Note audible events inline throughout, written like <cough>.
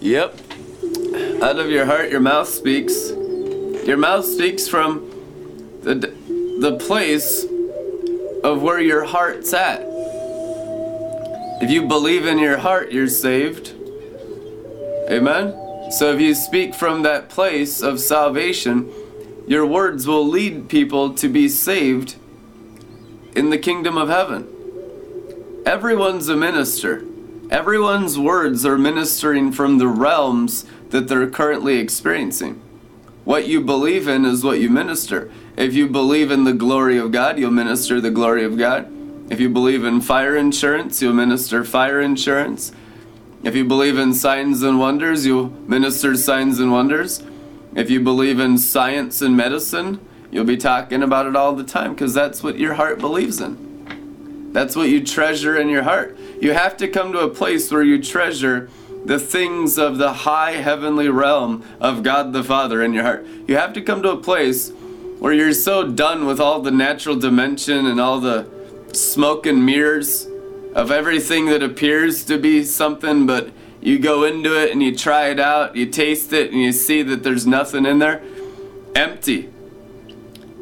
Yep. Out of your heart, your mouth speaks. Your mouth speaks from the, the place of where your heart's at. If you believe in your heart, you're saved. Amen? So if you speak from that place of salvation, your words will lead people to be saved in the kingdom of heaven. Everyone's a minister. Everyone's words are ministering from the realms that they're currently experiencing. What you believe in is what you minister. If you believe in the glory of God, you'll minister the glory of God. If you believe in fire insurance, you'll minister fire insurance. If you believe in signs and wonders, you'll minister signs and wonders. If you believe in science and medicine, you'll be talking about it all the time because that's what your heart believes in. That's what you treasure in your heart. You have to come to a place where you treasure the things of the high heavenly realm of God the Father in your heart. You have to come to a place where you're so done with all the natural dimension and all the smoke and mirrors of everything that appears to be something, but you go into it and you try it out, you taste it, and you see that there's nothing in there. Empty.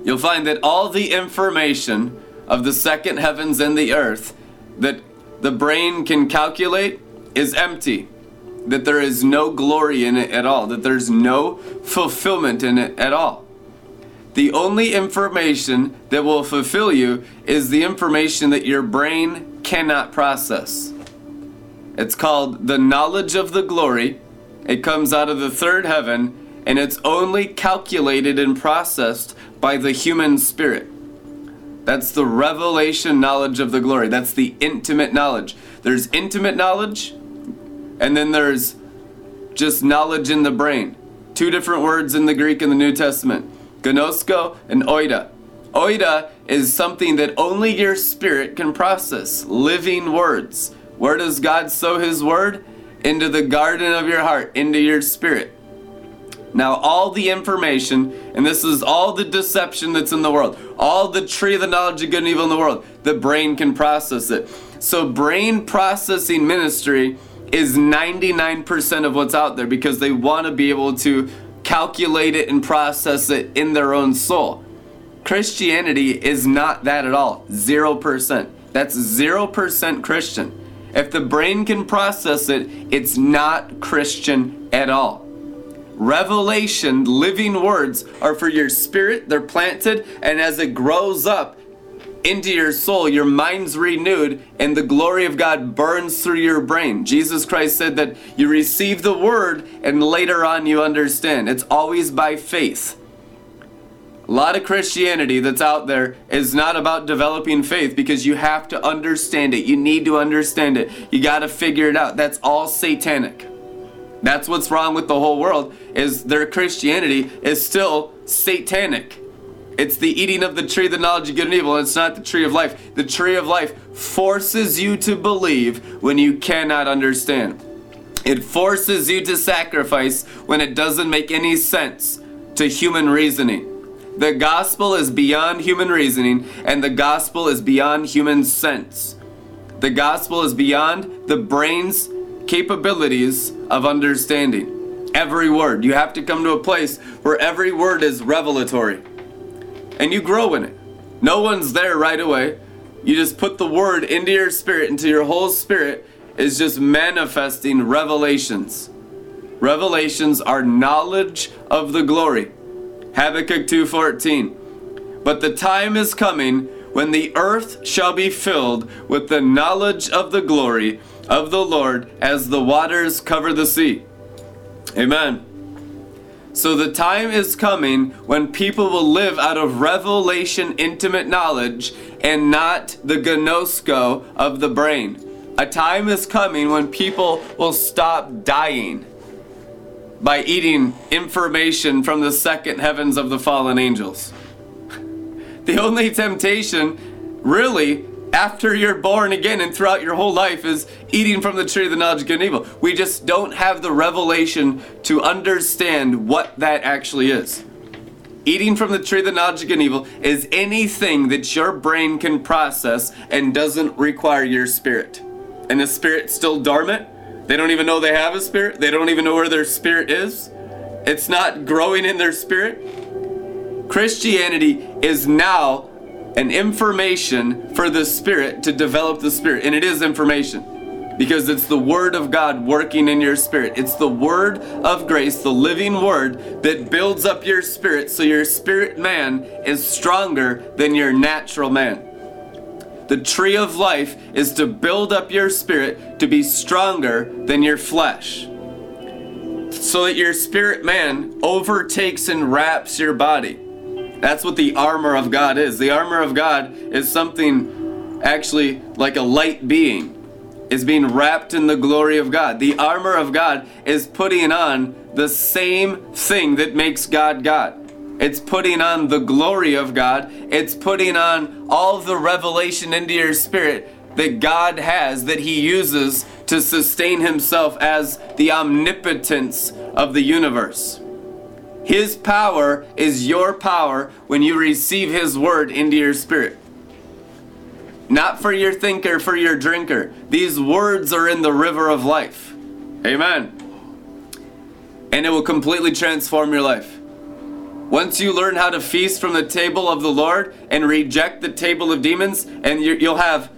You'll find that all the information of the second heavens and the earth that the brain can calculate is empty that there is no glory in it at all, that there's no fulfillment in it at all. The only information that will fulfill you is the information that your brain cannot process. It's called the knowledge of the glory. It comes out of the third heaven, and it's only calculated and processed by the human spirit. That's the revelation knowledge of the glory. That's the intimate knowledge. There's intimate knowledge, and then there's just knowledge in the brain. Two different words in the Greek in the New Testament gnosko and oida. Oida is something that only your spirit can process, living words. Where does God sow His word? Into the garden of your heart, into your spirit. Now, all the information, and this is all the deception that's in the world, all the tree of the knowledge of good and evil in the world, the brain can process it. So, brain processing ministry is 99% of what's out there because they want to be able to calculate it and process it in their own soul. Christianity is not that at all. 0%. That's 0% Christian. If the brain can process it, it's not Christian at all. Revelation, living words, are for your spirit, they're planted, and as it grows up, into your soul, your mind's renewed, and the glory of God burns through your brain. Jesus Christ said that you receive the word and later on you understand. It's always by faith. A lot of Christianity that's out there is not about developing faith because you have to understand it. You need to understand it. You got to figure it out. That's all satanic. That's what's wrong with the whole world is their Christianity is still satanic. It's the eating of the tree of the knowledge of good and evil. And it's not the tree of life. The tree of life forces you to believe when you cannot understand. It forces you to sacrifice when it doesn't make any sense to human reasoning. The gospel is beyond human reasoning, and the gospel is beyond human sense. The gospel is beyond the brain's capabilities of understanding. Every word. You have to come to a place where every word is revelatory and you grow in it. No one's there right away. You just put the word into your spirit, into your whole spirit, is just manifesting revelations. Revelations are knowledge of the glory. Habakkuk 2:14. But the time is coming when the earth shall be filled with the knowledge of the glory of the Lord as the waters cover the sea. Amen. So the time is coming when people will live out of revelation, intimate knowledge, and not the gnosko of the brain. A time is coming when people will stop dying by eating information from the second heavens of the fallen angels. <laughs> The only temptation, really, after you're born again and throughout your whole life is eating from the tree of the knowledge of good and evil. We just don't have the revelation to understand what that actually is. Eating from the tree of the knowledge of good and evil is anything that your brain can process and doesn't require your spirit. And the spirit's still dormant, They don't even know they have a spirit. They don't even know where their spirit is. It's not growing in their spirit. Christianity is now an information for the spirit to develop the spirit, and it is information because it's the word of God working in your spirit. It's the word of grace, the living word that builds up your spirit so your spirit man is stronger than your natural man. The tree of life is to build up your spirit to be stronger than your flesh. So that your spirit man overtakes and wraps your body. That's what the armor of God is. The armor of God is something actually like a light being is being wrapped in the glory of God. The armor of God is putting on the same thing that makes God God. It's putting on the glory of God. It's putting on all the revelation into your spirit that God has that He uses to sustain Himself as the omnipotence of the universe. His power is your power when you receive His word into your spirit. Not for your thinker, for your drinker. These words are in the river of life. Amen. And it will completely transform your life. Once you learn how to feast from the table of the Lord and reject the table of demons, and you'll have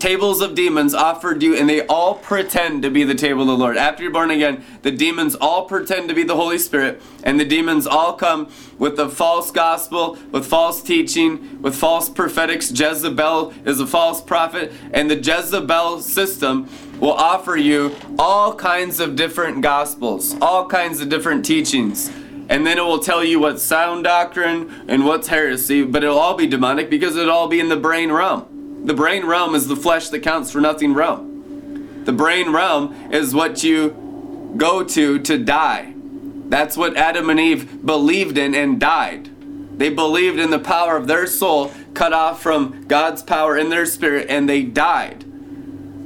tables of demons offered you, and they all pretend to be the table of the Lord. After you're born again, the demons all pretend to be the Holy Spirit, and the demons all come with the false gospel, with false teaching, with false prophetics. Jezebel is a false prophet, and the Jezebel system will offer you all kinds of different gospels, all kinds of different teachings and then it will tell you what's sound doctrine and what's heresy, but it'll all be demonic because it'll all be in the brain realm. The brain realm is the flesh that counts for nothing realm. The brain realm is what you go to to die. That's what Adam and Eve believed in and died. They believed in the power of their soul cut off from God's power in their spirit and they died.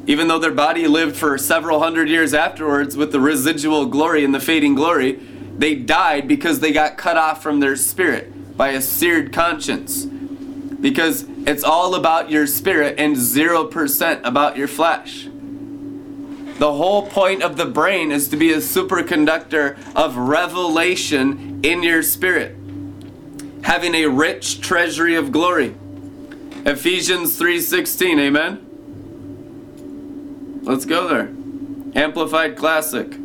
Even though their body lived for several hundred years afterwards with the residual glory and the fading glory, they died because they got cut off from their spirit by a seared conscience. Because it's all about your spirit and 0% about your flesh. The whole point of the brain is to be a superconductor of revelation in your spirit, having a rich treasury of glory. Ephesians 3:16, amen. Let's go there. Amplified Classic.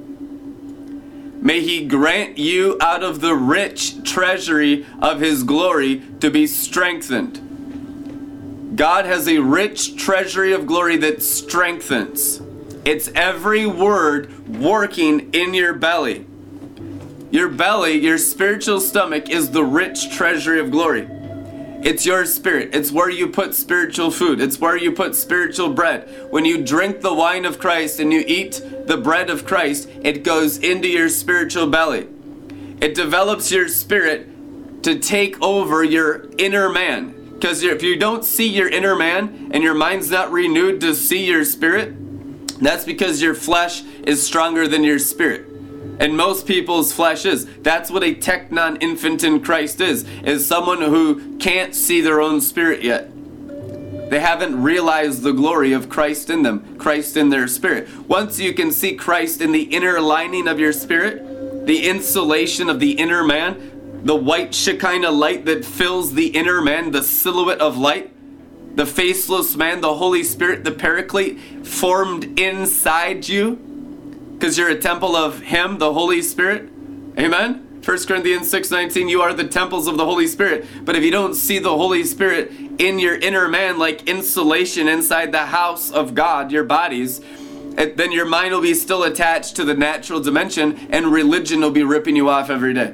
May he grant you out of the rich treasury of his glory to be strengthened. God has a rich treasury of glory that strengthens. It's every word working in your belly. Your belly, your spiritual stomach, is the rich treasury of glory. It's your spirit. It's where you put spiritual food. It's where you put spiritual bread. When you drink the wine of Christ and you eat the bread of Christ, it goes into your spiritual belly. It develops your spirit to take over your inner man. Because if you don't see your inner man and your mind's not renewed to see your spirit, that's because your flesh is stronger than your spirit and most people's flesh is. That's what a teknon infant in Christ is, is someone who can't see their own spirit yet. They haven't realized the glory of Christ in them, Christ in their spirit. Once you can see Christ in the inner lining of your spirit, the insulation of the inner man, the white Shekinah light that fills the inner man, the silhouette of light, the faceless man, the Holy Spirit, the Paraclete formed inside you, because you're a temple of Him, the Holy Spirit. Amen. 1 Corinthians 6:19 you are the temples of the Holy Spirit. But if you don't see the Holy Spirit in your inner man like insulation inside the house of God, your bodies, eh, then your mind will be still attached to the natural dimension and religion will be ripping you off every day.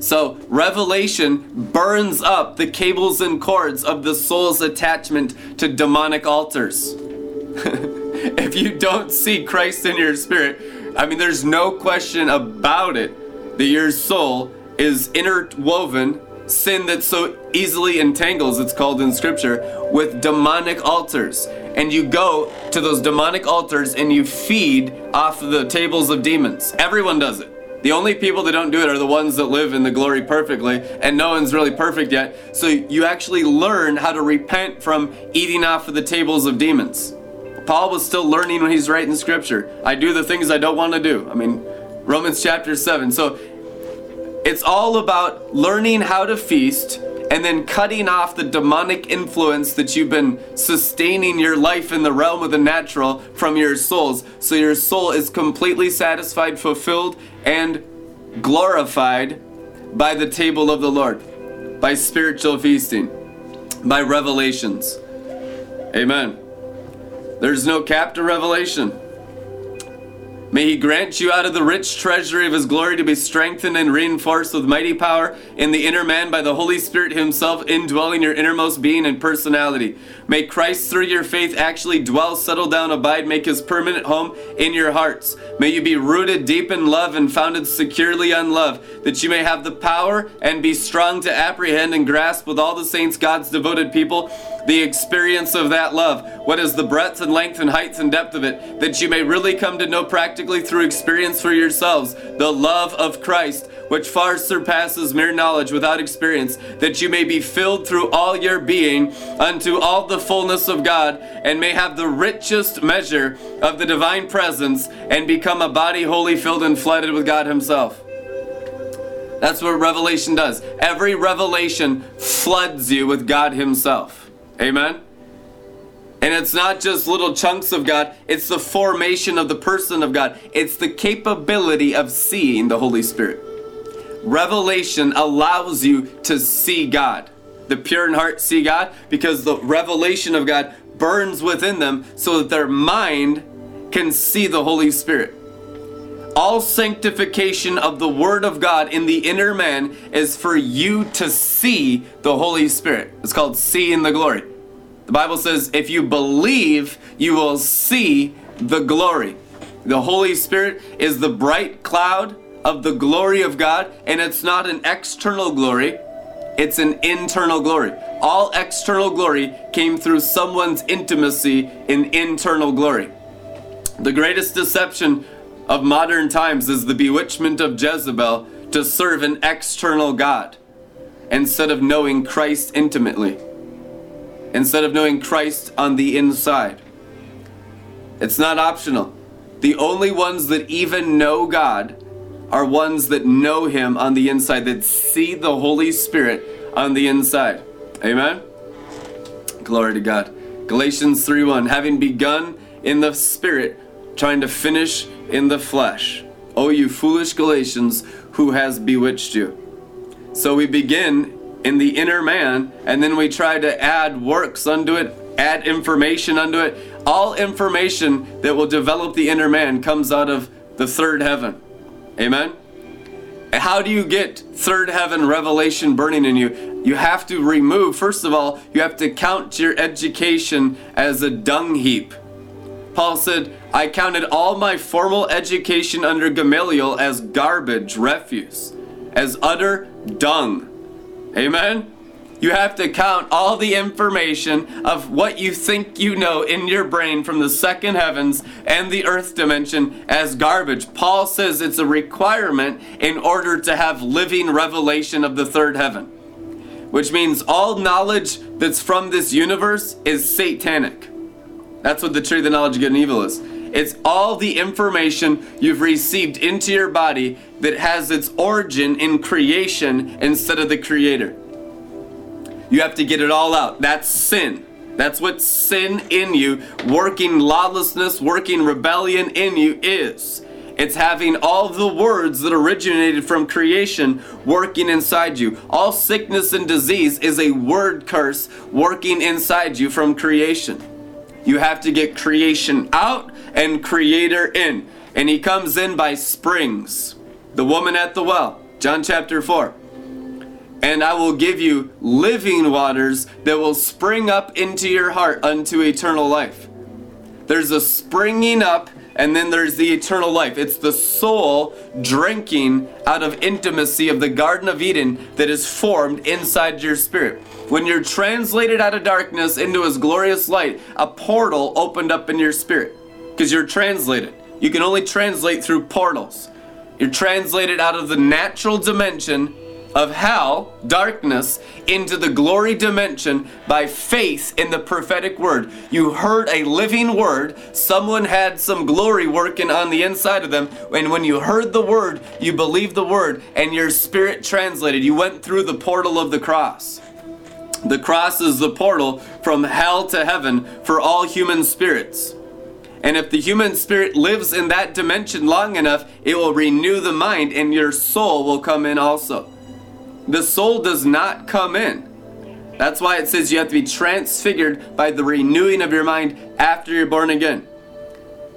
So, revelation burns up the cables and cords of the soul's attachment to demonic altars. <laughs> if you don't see Christ in your spirit, I mean, there's no question about it that your soul is interwoven, sin that so easily entangles, it's called in scripture, with demonic altars. And you go to those demonic altars and you feed off the tables of demons. Everyone does it. The only people that don't do it are the ones that live in the glory perfectly, and no one's really perfect yet. So you actually learn how to repent from eating off of the tables of demons. Paul was still learning when he's writing scripture. I do the things I don't want to do. I mean, Romans chapter 7. So it's all about learning how to feast and then cutting off the demonic influence that you've been sustaining your life in the realm of the natural from your souls. So your soul is completely satisfied, fulfilled, and glorified by the table of the Lord, by spiritual feasting, by revelations. Amen. There's no cap to revelation. May he grant you out of the rich treasury of his glory to be strengthened and reinforced with mighty power in the inner man by the Holy Spirit himself indwelling your innermost being and personality. May Christ through your faith actually dwell, settle down, abide, make his permanent home in your hearts. May you be rooted deep in love and founded securely on love, that you may have the power and be strong to apprehend and grasp with all the saints, God's devoted people, the experience of that love. What is the breadth and length and height and depth of it, that you may really come to know practically through experience for yourselves the love of Christ, which far surpasses mere knowledge without experience, that you may be filled through all your being unto all the fullness of God, and may have the richest measure of the divine presence, and become a body wholly filled and flooded with God Himself. That's what revelation does. Every revelation floods you with God Himself. Amen? And it's not just little chunks of God, it's the formation of the person of God. It's the capability of seeing the Holy Spirit. Revelation allows you to see God. The pure in heart see God because the revelation of God burns within them so that their mind can see the Holy Spirit. All sanctification of the Word of God in the inner man is for you to see the Holy Spirit. It's called seeing the glory. The Bible says, if you believe, you will see the glory. The Holy Spirit is the bright cloud of the glory of God, and it's not an external glory, it's an internal glory. All external glory came through someone's intimacy in internal glory. The greatest deception of modern times is the bewitchment of Jezebel to serve an external God instead of knowing Christ intimately instead of knowing Christ on the inside. It's not optional. The only ones that even know God are ones that know Him on the inside, that see the Holy Spirit on the inside. Amen? Glory to God. Galatians 3:1 Having begun in the Spirit, trying to finish in the flesh. O you foolish Galatians, who has bewitched you? So we begin in the inner man, and then we try to add works unto it, add information unto it. All information that will develop the inner man comes out of the third heaven. Amen? How do you get third heaven revelation burning in you? You have to remove, first of all, you have to count your education as a dung heap. Paul said, I counted all my formal education under Gamaliel as garbage, refuse, as utter dung. Amen? You have to count all the information of what you think you know in your brain from the second heavens and the earth dimension as garbage. Paul says it's a requirement in order to have living revelation of the third heaven, which means all knowledge that's from this universe is satanic. That's what the tree of the knowledge of good and evil is. It's all the information you've received into your body that has its origin in creation instead of the creator. You have to get it all out. That's sin. That's what sin in you, working lawlessness, working rebellion in you is. It's having all the words that originated from creation working inside you. All sickness and disease is a word curse working inside you from creation. You have to get creation out and creator in. And he comes in by springs. The woman at the well, John chapter 4. And I will give you living waters that will spring up into your heart unto eternal life. There's a springing up and then there's the eternal life. It's the soul drinking out of intimacy of the Garden of Eden that is formed inside your spirit. When you're translated out of darkness into His glorious light, a portal opened up in your spirit because you're translated. You can only translate through portals. You're translated out of the natural dimension of hell, darkness, into the glory dimension by faith in the prophetic word. You heard a living word, someone had some glory working on the inside of them, and when you heard the word, you believed the word, and your spirit translated. You went through the portal of the cross. The cross is the portal from hell to heaven for all human spirits. And if the human spirit lives in that dimension long enough, it will renew the mind and your soul will come in also. The soul does not come in. That's why it says you have to be transfigured by the renewing of your mind after you're born again.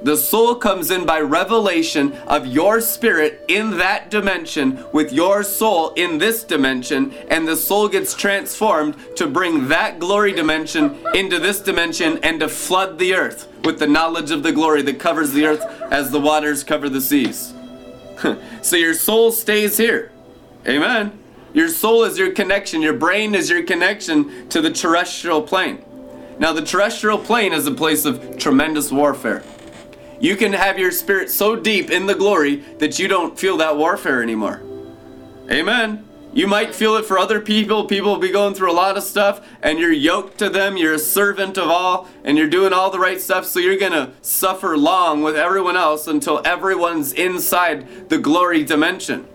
The soul comes in by revelation of your spirit in that dimension with your soul in this dimension, and the soul gets transformed to bring that glory dimension into this dimension and to flood the earth with the knowledge of the glory that covers the earth as the waters cover the seas. <laughs> so your soul stays here. Amen. Your soul is your connection, your brain is your connection to the terrestrial plane. Now, the terrestrial plane is a place of tremendous warfare. You can have your spirit so deep in the glory that you don't feel that warfare anymore. Amen. You might feel it for other people. People will be going through a lot of stuff, and you're yoked to them. You're a servant of all, and you're doing all the right stuff. So you're going to suffer long with everyone else until everyone's inside the glory dimension.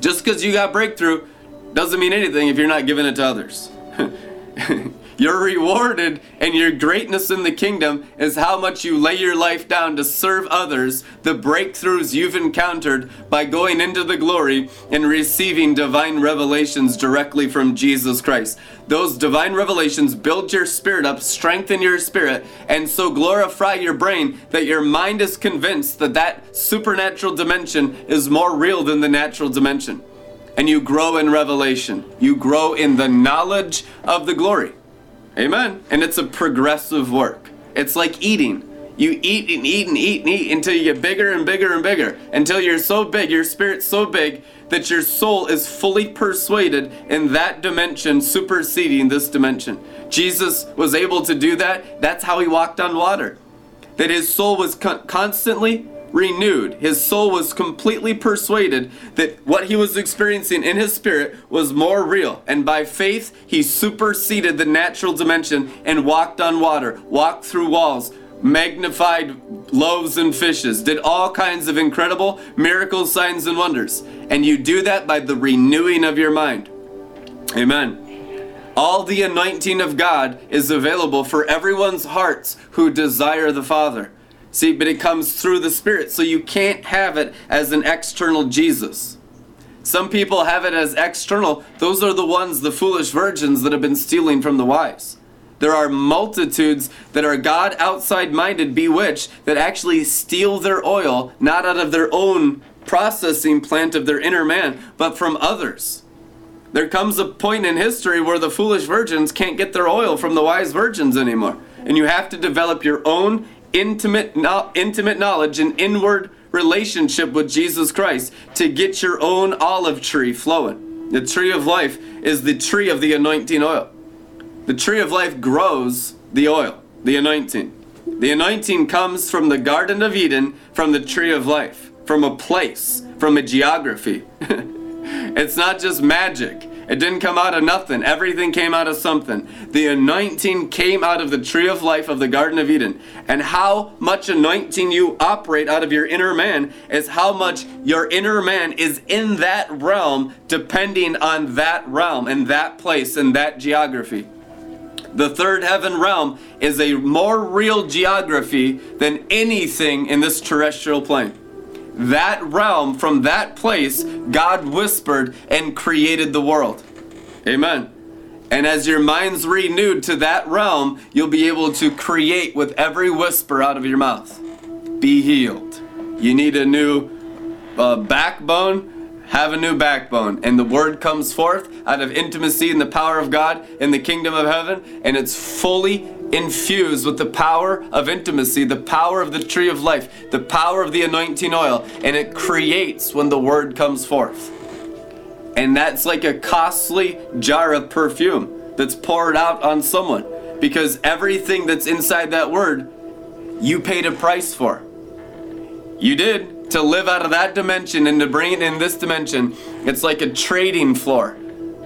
Just because you got breakthrough doesn't mean anything if you're not giving it to others. <laughs> You're rewarded, and your greatness in the kingdom is how much you lay your life down to serve others, the breakthroughs you've encountered by going into the glory and receiving divine revelations directly from Jesus Christ. Those divine revelations build your spirit up, strengthen your spirit, and so glorify your brain that your mind is convinced that that supernatural dimension is more real than the natural dimension. And you grow in revelation, you grow in the knowledge of the glory. Amen. And it's a progressive work. It's like eating. You eat and eat and eat and eat until you get bigger and bigger and bigger. Until you're so big, your spirit's so big that your soul is fully persuaded in that dimension, superseding this dimension. Jesus was able to do that. That's how he walked on water. That his soul was con- constantly renewed. His soul was completely persuaded that what he was experiencing in his spirit was more real. And by faith, he superseded the natural dimension and walked on water, walked through walls, magnified loaves and fishes, did all kinds of incredible miracles, signs, and wonders. And you do that by the renewing of your mind. Amen. All the anointing of God is available for everyone's hearts who desire the Father. See, but it comes through the Spirit, so you can't have it as an external Jesus. Some people have it as external. Those are the ones, the foolish virgins, that have been stealing from the wise. There are multitudes that are God outside minded, bewitched, that actually steal their oil, not out of their own processing plant of their inner man, but from others. There comes a point in history where the foolish virgins can't get their oil from the wise virgins anymore. And you have to develop your own intimate, no, intimate knowledge and inward relationship with Jesus Christ to get your own olive tree flowing. The tree of life is the tree of the anointing oil. The tree of life grows the oil, the anointing. The anointing comes from the Garden of Eden, from the tree of life, from a place, from a geography. <laughs> it's not just magic. It didn't come out of nothing. Everything came out of something. The anointing came out of the tree of life of the Garden of Eden. And how much anointing you operate out of your inner man is how much your inner man is in that realm, depending on that realm and that place and that geography. The third heaven realm is a more real geography than anything in this terrestrial plane that realm, from that place, God whispered and created the world. Amen. And as your mind's renewed to that realm, you'll be able to create with every whisper out of your mouth. Be healed. You need a new uh, backbone have a new backbone. And the word comes forth out of intimacy and the power of God in the kingdom of heaven, and it's fully infused with the power of intimacy, the power of the tree of life, the power of the anointing oil, and it creates when the word comes forth. And that's like a costly jar of perfume that's poured out on someone because everything that's inside that word, you paid a price for. You did to live out of that dimension and to bring it in this dimension, it's like a trading floor,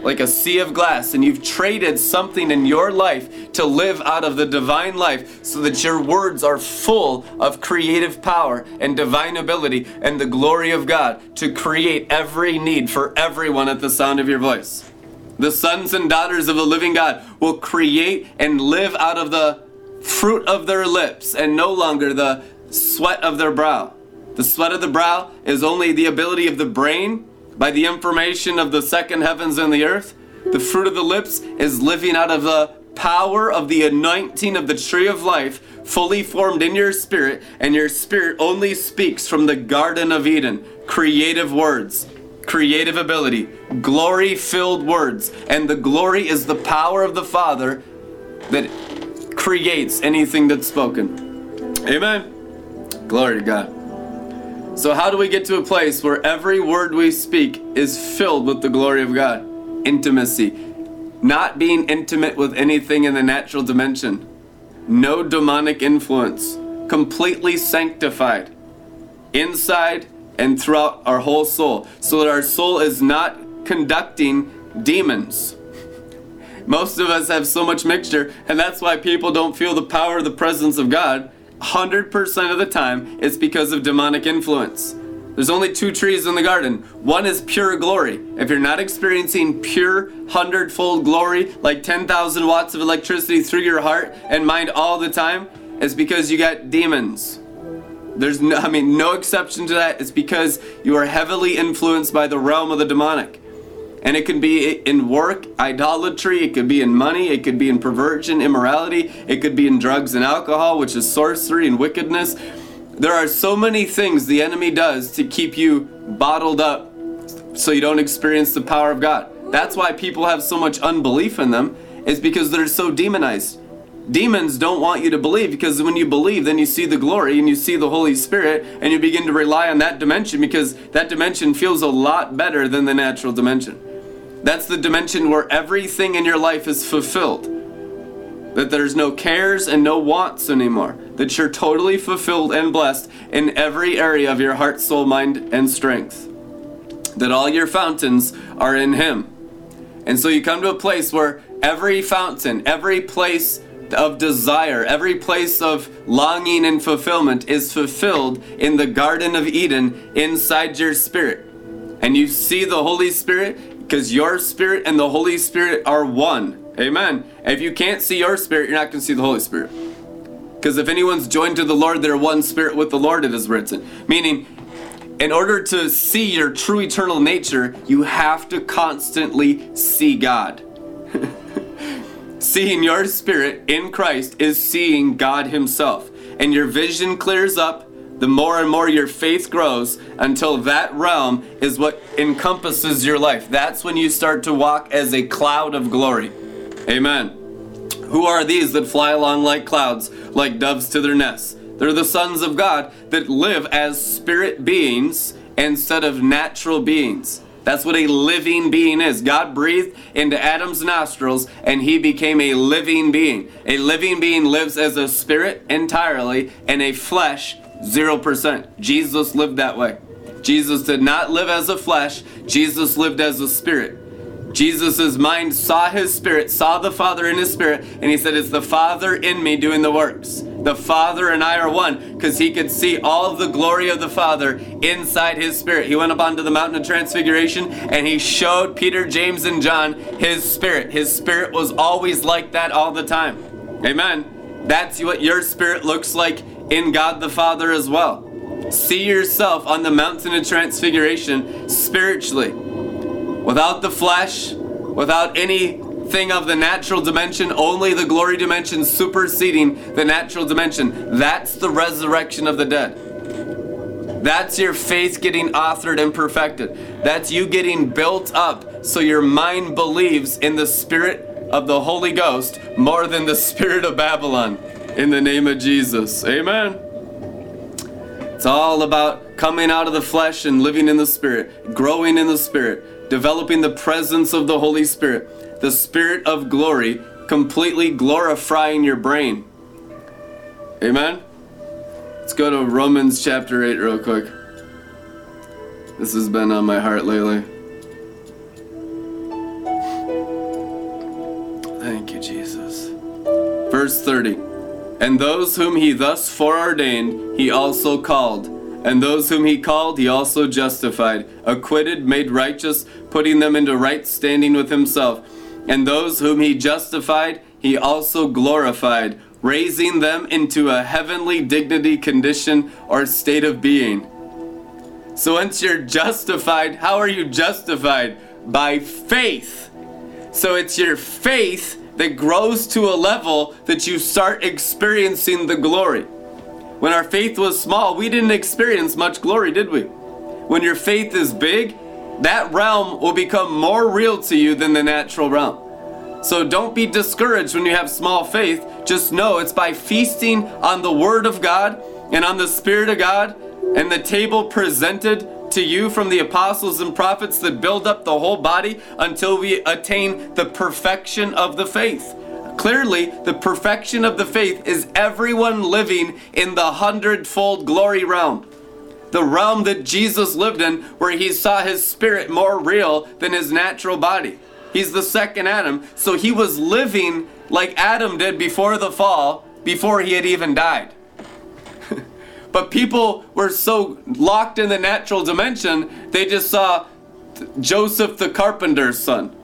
like a sea of glass. And you've traded something in your life to live out of the divine life so that your words are full of creative power and divine ability and the glory of God to create every need for everyone at the sound of your voice. The sons and daughters of the living God will create and live out of the fruit of their lips and no longer the sweat of their brow. The sweat of the brow is only the ability of the brain by the information of the second heavens and the earth. The fruit of the lips is living out of the power of the anointing of the tree of life fully formed in your spirit, and your spirit only speaks from the Garden of Eden. Creative words, creative ability, glory filled words. And the glory is the power of the Father that creates anything that's spoken. Amen. Glory to God. So, how do we get to a place where every word we speak is filled with the glory of God? Intimacy. Not being intimate with anything in the natural dimension. No demonic influence. Completely sanctified. Inside and throughout our whole soul. So that our soul is not conducting demons. <laughs> Most of us have so much mixture, and that's why people don't feel the power of the presence of God 100% of the time, it's because of demonic influence. There's only two trees in the garden. One is pure glory. If you're not experiencing pure hundredfold glory, like 10,000 watts of electricity through your heart and mind all the time, it's because you got demons. There's no, I mean, no exception to that. It's because you are heavily influenced by the realm of the demonic. And it can be in work, idolatry, it could be in money, it could be in perversion, immorality, it could be in drugs and alcohol, which is sorcery and wickedness. There are so many things the enemy does to keep you bottled up so you don't experience the power of God. That's why people have so much unbelief in them, is because they're so demonized. Demons don't want you to believe because when you believe, then you see the glory and you see the Holy Spirit and you begin to rely on that dimension because that dimension feels a lot better than the natural dimension. That's the dimension where everything in your life is fulfilled. That there's no cares and no wants anymore. That you're totally fulfilled and blessed in every area of your heart, soul, mind, and strength. That all your fountains are in Him. And so you come to a place where every fountain, every place of desire, every place of longing and fulfillment is fulfilled in the Garden of Eden inside your spirit. And you see the Holy Spirit because your spirit and the Holy Spirit are one. Amen. If you can't see your spirit, you're not going to see the Holy Spirit. Because if anyone's joined to the Lord, they're one spirit with the Lord, it is written. Meaning, in order to see your true eternal nature, you have to constantly see God. <laughs> seeing your spirit in Christ is seeing God Himself. And your vision clears up the more and more your faith grows until that realm is what encompasses your life. That's when you start to walk as a cloud of glory. Amen. Who are these that fly along like clouds, like doves to their nests? They're the sons of God that live as spirit beings instead of natural beings. That's what a living being is. God breathed into Adam's nostrils and he became a living being. A living being lives as a spirit entirely and a flesh 0%. Jesus lived that way. Jesus did not live as a flesh, Jesus lived as a spirit. Jesus' mind saw his spirit, saw the Father in his spirit, and he said, It's the Father in me doing the works. The Father and I are one because he could see all of the glory of the Father inside his spirit. He went up onto the mountain of transfiguration and he showed Peter, James, and John his spirit. His spirit was always like that all the time. Amen. That's what your spirit looks like in God the Father as well. See yourself on the mountain of transfiguration spiritually. Without the flesh, without anything of the natural dimension, only the glory dimension superseding the natural dimension. That's the resurrection of the dead. That's your faith getting authored and perfected. That's you getting built up so your mind believes in the Spirit of the Holy Ghost more than the Spirit of Babylon in the name of Jesus. Amen. It's all about coming out of the flesh and living in the Spirit, growing in the Spirit, developing the presence of the Holy Spirit, the Spirit of glory, completely glorifying your brain. Amen. Let's go to Romans chapter 8 real quick. This has been on my heart lately. Thank you, Jesus. Verse 30. And those whom he thus foreordained, he also called. And those whom he called, he also justified, acquitted, made righteous, putting them into right standing with himself. And those whom he justified, he also glorified, raising them into a heavenly dignity condition or state of being. So once you're justified, how are you justified? By faith. So it's your faith that grows to a level that you start experiencing the glory. When our faith was small, we didn't experience much glory, did we? When your faith is big, that realm will become more real to you than the natural realm. So don't be discouraged when you have small faith. Just know it's by feasting on the Word of God and on the Spirit of God and the table presented to you from the apostles and prophets that build up the whole body until we attain the perfection of the faith. Clearly, the perfection of the faith is everyone living in the hundredfold glory realm. The realm that Jesus lived in, where he saw his spirit more real than his natural body. He's the second Adam, so he was living like Adam did before the fall, before he had even died. But people were so locked in the natural dimension, they just saw Joseph the carpenter's son.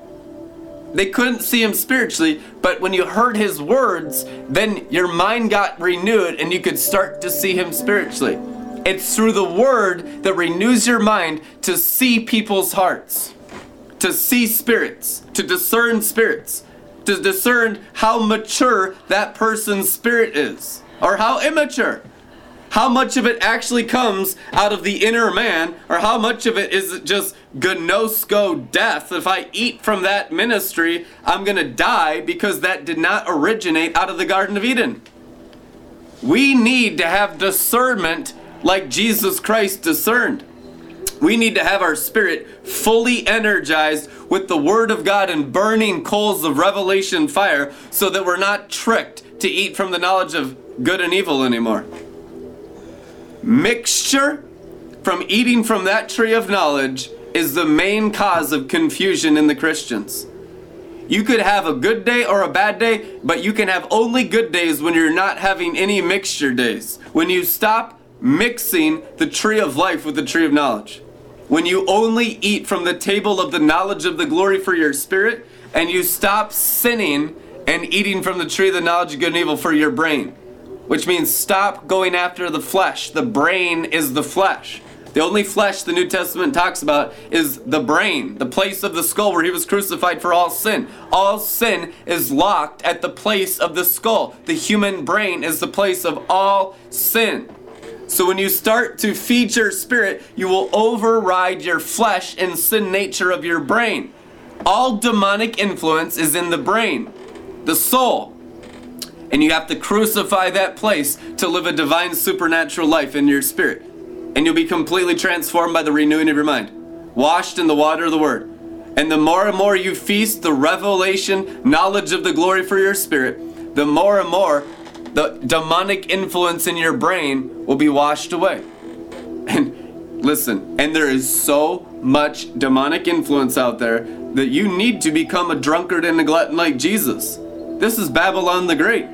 They couldn't see him spiritually, but when you heard his words, then your mind got renewed and you could start to see him spiritually. It's through the word that renews your mind to see people's hearts to see spirits, to discern spirits, to discern how mature that person's spirit is, or how immature. How much of it actually comes out of the inner man, or how much of it is just gnosko death? If I eat from that ministry, I'm going to die because that did not originate out of the Garden of Eden. We need to have discernment like Jesus Christ discerned. We need to have our spirit fully energized with the Word of God and burning coals of revelation fire so that we're not tricked to eat from the knowledge of good and evil anymore. Mixture from eating from that tree of knowledge is the main cause of confusion in the Christians. You could have a good day or a bad day, but you can have only good days when you're not having any mixture days. When you stop mixing the tree of life with the tree of knowledge when you only eat from the table of the knowledge of the glory for your spirit, and you stop sinning and eating from the tree of the knowledge of good and evil for your brain. Which means stop going after the flesh. The brain is the flesh. The only flesh the New Testament talks about is the brain, the place of the skull where he was crucified for all sin. All sin is locked at the place of the skull. The human brain is the place of all sin. So when you start to feed your spirit, you will override your flesh and sin nature of your brain. All demonic influence is in the brain, the soul. And you have to crucify that place to live a divine supernatural life in your spirit. And you'll be completely transformed by the renewing of your mind, washed in the water of the word. And the more and more you feast the revelation, knowledge of the glory for your spirit, the more and more the demonic influence in your brain will be washed away. And listen, and there is so much demonic influence out there that you need to become a drunkard and a glutton like Jesus. This is Babylon the Great.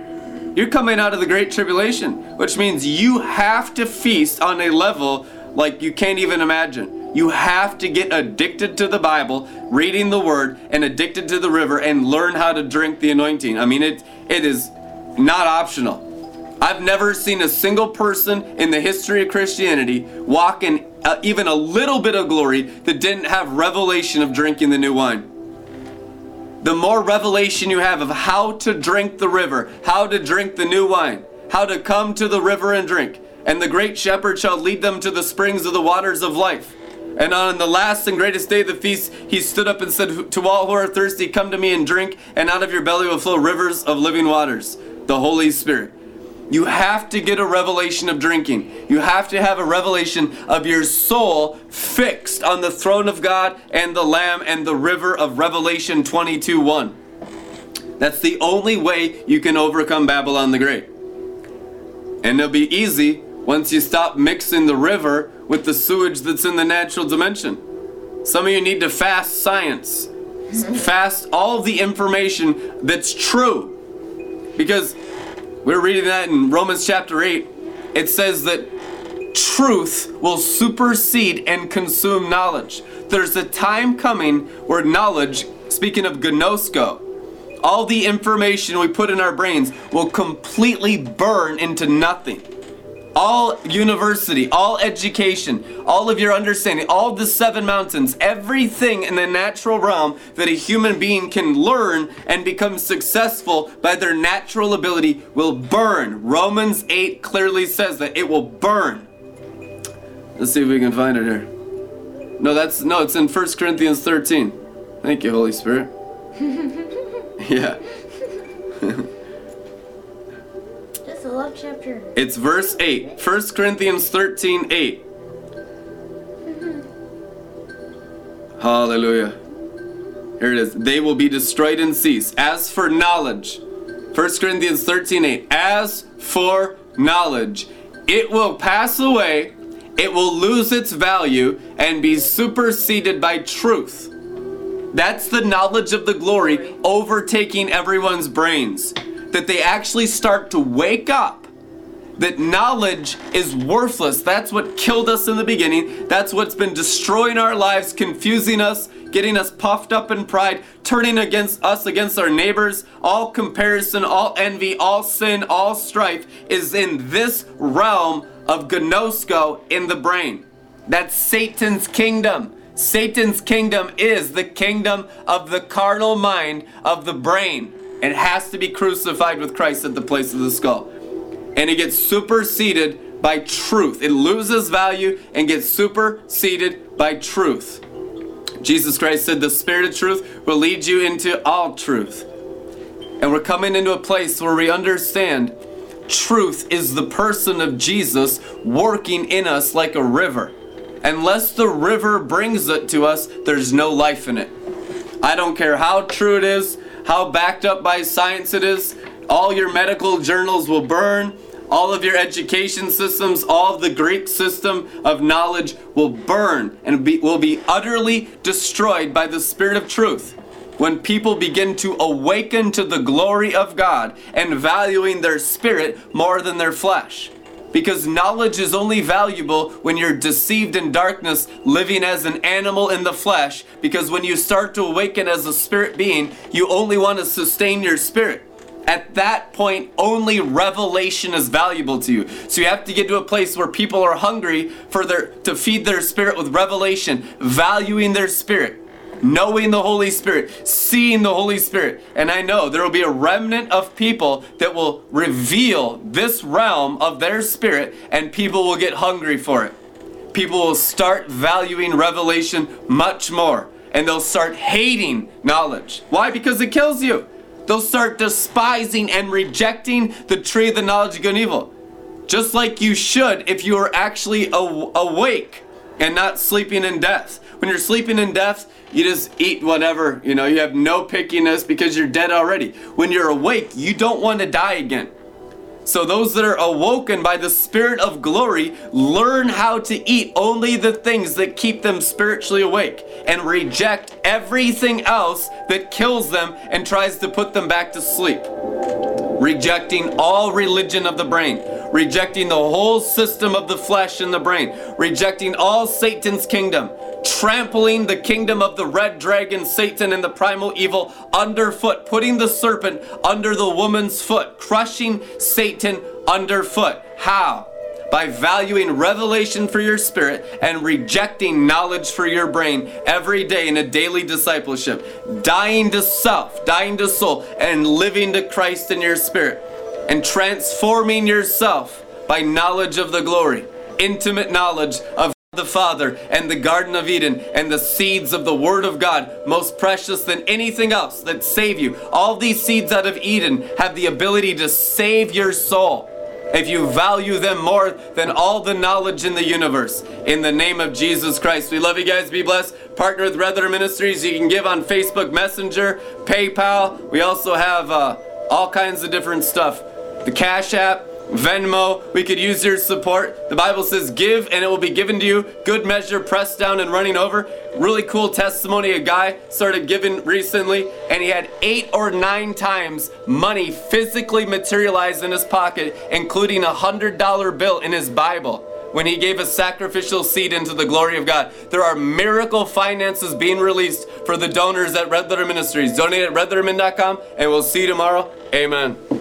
You're coming out of the Great Tribulation, which means you have to feast on a level like you can't even imagine. You have to get addicted to the Bible, reading the Word, and addicted to the river, and learn how to drink the anointing. I mean, it it is not optional. I've never seen a single person in the history of Christianity walk in uh, even a little bit of glory that didn't have revelation of drinking the new wine. The more revelation you have of how to drink the river, how to drink the new wine, how to come to the river and drink, and the great shepherd shall lead them to the springs of the waters of life. And on the last and greatest day of the feast, he stood up and said, To all who are thirsty, come to me and drink, and out of your belly will flow rivers of living waters the Holy Spirit. You have to get a revelation of drinking. You have to have a revelation of your soul fixed on the throne of God and the Lamb and the river of Revelation 22 1. That's the only way you can overcome Babylon the Great. And it'll be easy once you stop mixing the river with the sewage that's in the natural dimension. Some of you need to fast science. <laughs> Fast all the information that's true. Because we're reading that in Romans chapter 8. It says that truth will supersede and consume knowledge. There's a time coming where knowledge, speaking of gnosko, all the information we put in our brains will completely burn into nothing. All university, all education, all of your understanding, all the seven mountains, everything in the natural realm that a human being can learn and become successful by their natural ability will burn. Romans 8 clearly says that it will burn. Let's see if we can find it here. No, that's no, it's in 1 Corinthians 13. Thank you, Holy Spirit. <laughs> yeah. <laughs> Just a love chapter. It's verse 8. 1 Corinthians 13 8. <laughs> Hallelujah. Here it is. They will be destroyed and cease. As for knowledge, 1 Corinthians 13 8. As for knowledge, it will pass away, it will lose its value, and be superseded by truth. That's the knowledge of the glory overtaking everyone's brains. That they actually start to wake up that knowledge is worthless. That's what killed us in the beginning. That's what's been destroying our lives, confusing us, getting us puffed up in pride, turning against us against our neighbors. All comparison, all envy, all sin, all strife is in this realm of gnosko in the brain. That's Satan's kingdom. Satan's kingdom is the kingdom of the carnal mind of the brain. It has to be crucified with Christ at the place of the skull and it gets superseded by truth. It loses value and gets superseded by truth. Jesus Christ said, The Spirit of truth will lead you into all truth. And we're coming into a place where we understand truth is the person of Jesus working in us like a river. Unless the river brings it to us, there's no life in it. I don't care how true it is, how backed up by science it is, all your medical journals will burn. All of your education systems, all of the Greek system of knowledge will burn and be, will be utterly destroyed by the Spirit of truth. When people begin to awaken to the glory of God and valuing their spirit more than their flesh. Because knowledge is only valuable when you're deceived in darkness, living as an animal in the flesh. Because when you start to awaken as a spirit being, you only want to sustain your spirit. At that point, only revelation is valuable to you. So you have to get to a place where people are hungry for their to feed their spirit with revelation, valuing their spirit, knowing the Holy Spirit, seeing the Holy Spirit. And I know there will be a remnant of people that will reveal this realm of their spirit, and people will get hungry for it. People will start valuing revelation much more, and they'll start hating knowledge. Why? Because it kills you. They'll start despising and rejecting the tree of the knowledge of good and evil. Just like you should if you are actually aw- awake and not sleeping in death. When you're sleeping in death, you just eat whatever, you know, you have no pickiness because you're dead already. When you're awake, you don't want to die again. So those that are awoken by the Spirit of glory learn how to eat only the things that keep them spiritually awake and reject everything else that kills them and tries to put them back to sleep. Rejecting all religion of the brain, rejecting the whole system of the flesh and the brain, rejecting all Satan's kingdom, trampling the kingdom of the red dragon, Satan, and the primal evil underfoot, putting the serpent under the woman's foot, crushing Satan underfoot. How? By valuing revelation for your spirit and rejecting knowledge for your brain every day in a daily discipleship. Dying to self, dying to soul, and living to Christ in your spirit. And transforming yourself by knowledge of the glory, intimate knowledge of the Father and the Garden of Eden and the seeds of the Word of God, most precious than anything else that save you. All these seeds out of Eden have the ability to save your soul if you value them more than all the knowledge in the universe. In the name of Jesus Christ, we love you guys. Be blessed. Partner with Red Ministries. You can give on Facebook Messenger, PayPal. We also have uh, all kinds of different stuff. The Cash App Venmo. We could use your support. The Bible says, Give and it will be given to you. Good measure, pressed down and running over. Really cool testimony. A guy started giving recently, and he had eight or nine times money physically materialized in his pocket, including a hundred dollar bill in his Bible when he gave a sacrificial seed into the glory of God. There are miracle finances being released for the donors at Red Letter Ministries. Donate at redlettermin.com, and we'll see you tomorrow. Amen.